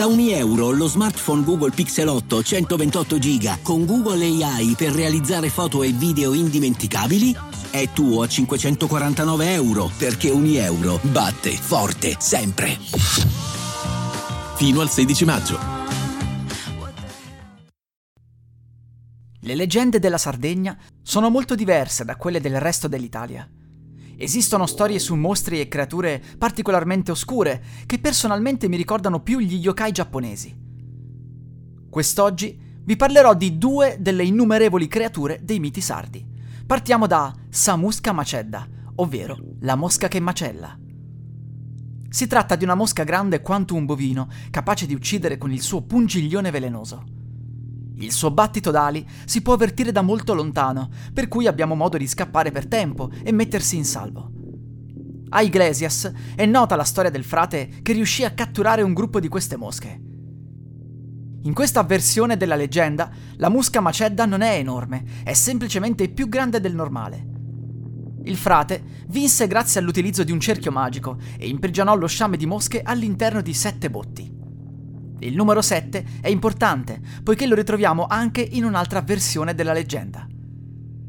Da ogni euro lo smartphone Google Pixel 8 128 GB con Google AI per realizzare foto e video indimenticabili è tuo a 549 euro perché ogni euro batte forte sempre. Fino al 16 maggio. Le leggende della Sardegna sono molto diverse da quelle del resto dell'Italia. Esistono storie su mostri e creature particolarmente oscure che personalmente mi ricordano più gli yokai giapponesi. Quest'oggi vi parlerò di due delle innumerevoli creature dei miti sardi. Partiamo da Samusca macedda, ovvero la mosca che macella. Si tratta di una mosca grande quanto un bovino, capace di uccidere con il suo pungiglione velenoso. Il suo battito d'ali si può avvertire da molto lontano, per cui abbiamo modo di scappare per tempo e mettersi in salvo. A Iglesias è nota la storia del frate che riuscì a catturare un gruppo di queste mosche. In questa versione della leggenda, la musca macedda non è enorme, è semplicemente più grande del normale. Il frate vinse grazie all'utilizzo di un cerchio magico e imprigionò lo sciame di mosche all'interno di sette botti. Il numero 7 è importante, poiché lo ritroviamo anche in un'altra versione della leggenda.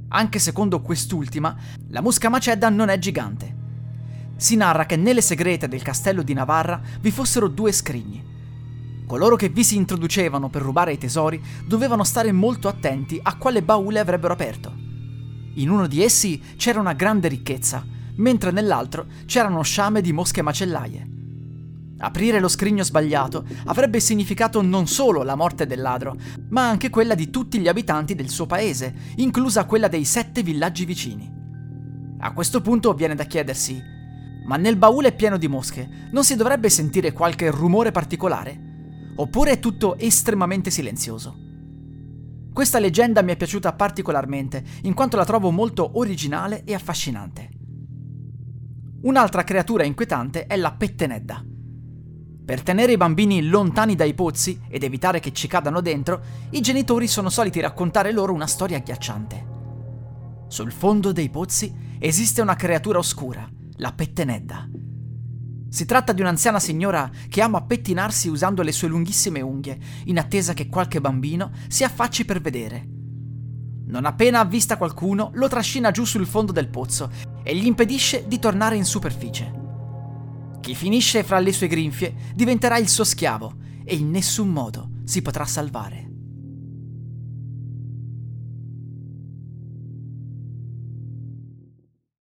Anche secondo quest'ultima, la musca macedda non è gigante. Si narra che nelle segrete del castello di Navarra vi fossero due scrigni. Coloro che vi si introducevano per rubare i tesori dovevano stare molto attenti a quale baule avrebbero aperto. In uno di essi c'era una grande ricchezza, mentre nell'altro c'era uno sciame di mosche macellaie. Aprire lo scrigno sbagliato avrebbe significato non solo la morte del ladro, ma anche quella di tutti gli abitanti del suo paese, inclusa quella dei sette villaggi vicini. A questo punto viene da chiedersi, ma nel baule pieno di mosche non si dovrebbe sentire qualche rumore particolare? Oppure è tutto estremamente silenzioso? Questa leggenda mi è piaciuta particolarmente, in quanto la trovo molto originale e affascinante. Un'altra creatura inquietante è la pettenedda. Per tenere i bambini lontani dai pozzi ed evitare che ci cadano dentro, i genitori sono soliti raccontare loro una storia agghiacciante. Sul fondo dei pozzi esiste una creatura oscura, la pettenedda. Si tratta di un'anziana signora che ama pettinarsi usando le sue lunghissime unghie, in attesa che qualche bambino si affacci per vedere. Non appena avvista qualcuno, lo trascina giù sul fondo del pozzo e gli impedisce di tornare in superficie. Chi finisce fra le sue grinfie diventerà il suo schiavo e in nessun modo si potrà salvare.